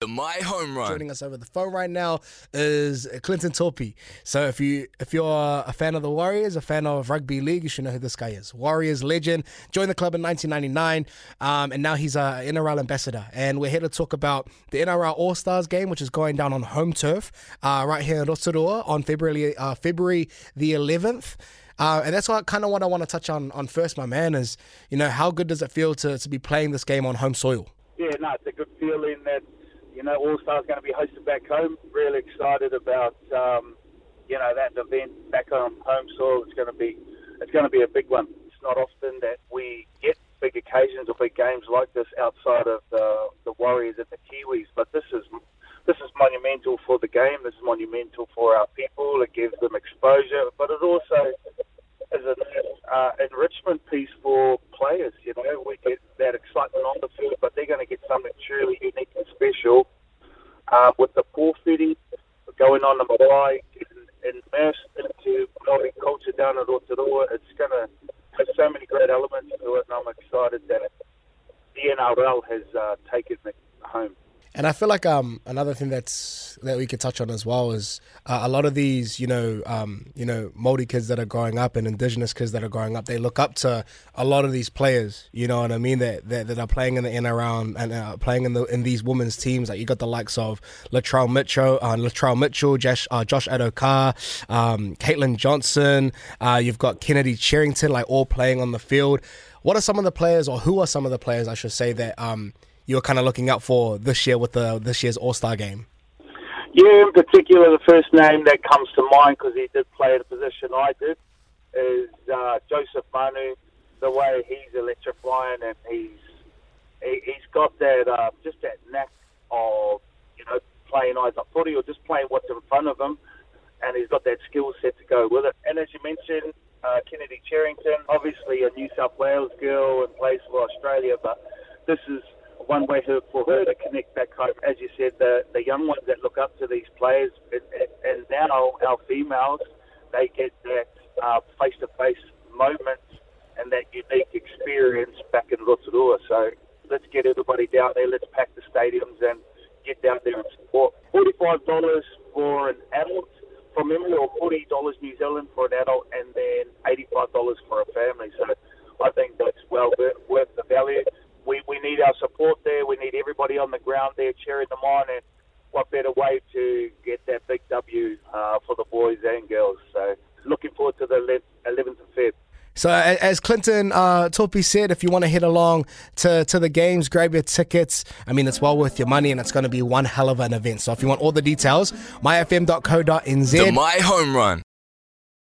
The My Home Run. Joining us over the phone right now is Clinton Toopi. So if you if you're a fan of the Warriors, a fan of rugby league, you should know who this guy is. Warriors legend, joined the club in 1999, um, and now he's a NRL ambassador. And we're here to talk about the NRL All Stars game, which is going down on home turf uh, right here in Rotorua on February uh, February the 11th. Uh, and that's what kind of what I want to touch on on first, my man. Is you know how good does it feel to to be playing this game on home soil? Yeah, no, it's a good feeling that you know All Stars going to be hosted back home. Really excited about um, you know that event back on home soil. It's going to be it's going to be a big one. It's not often that we get big occasions or big games like this outside of the the Warriors and the Kiwis, but this is this is monumental for the game. This is monumental for our people. It gives them exposure, but it also is an uh, enrichment piece for players. You know, we get that excitement on the field, but they're going to get something truly unique and special uh, with the forfeiting going on the marae, getting immersed into Maori culture down at Rotorua. It's going to have so many great elements to it, and I'm excited that the NRL has uh, taken it home. And I feel like um, another thing that's that we could touch on as well is uh, a lot of these, you know, um, you know, Maori kids that are growing up and Indigenous kids that are growing up, they look up to a lot of these players. You know what I mean? That that, that are playing in the NRL and uh, playing in the in these women's teams. Like you got the likes of Latrell Mitchell, uh, Latrell Mitchell, Josh, uh, Josh Addo-Carr, um, Caitlan Johnston. Uh, you've got Kennedy Cherrington, like all playing on the field. What are some of the players, or who are some of the players, I should say, that um, you're kind of looking out for this year with the this year's All Star game? Yeah, in particular, the first name that comes to mind because he did play at a position I did is uh, Joseph Manu. The way he's electrifying and he's he, he's got that uh, just that knack of you know playing either footy or just playing what's in front of him, and he's got that skill set to go with it. And as you mentioned, uh, Kennedy Cherrington, obviously a New South Wales girl and plays for Australia, but this is one way for her to connect back home. As you said, the, the young ones that look up to these players, and, and now our females, they get that uh, face to face moment and that unique experience back in Rotorua. So let's get everybody down there. Let's pack the stadiums and get down there and support. $45 for an adult from memory, or $40 New Zealand for an adult, and then $85 for a family. So I think that's well worth the value we, we need our support there. We need everybody on the ground there cheering them on. And what better way to get that big W uh, for the boys and girls? So looking forward to the 11th of Feb. So, as Clinton uh, Toopi said, if you want to head along to, to the games, grab your tickets. I mean, it's well worth your money and it's going to be one hell of an event. So, if you want all the details, myfm.co.nz. The My Home Run.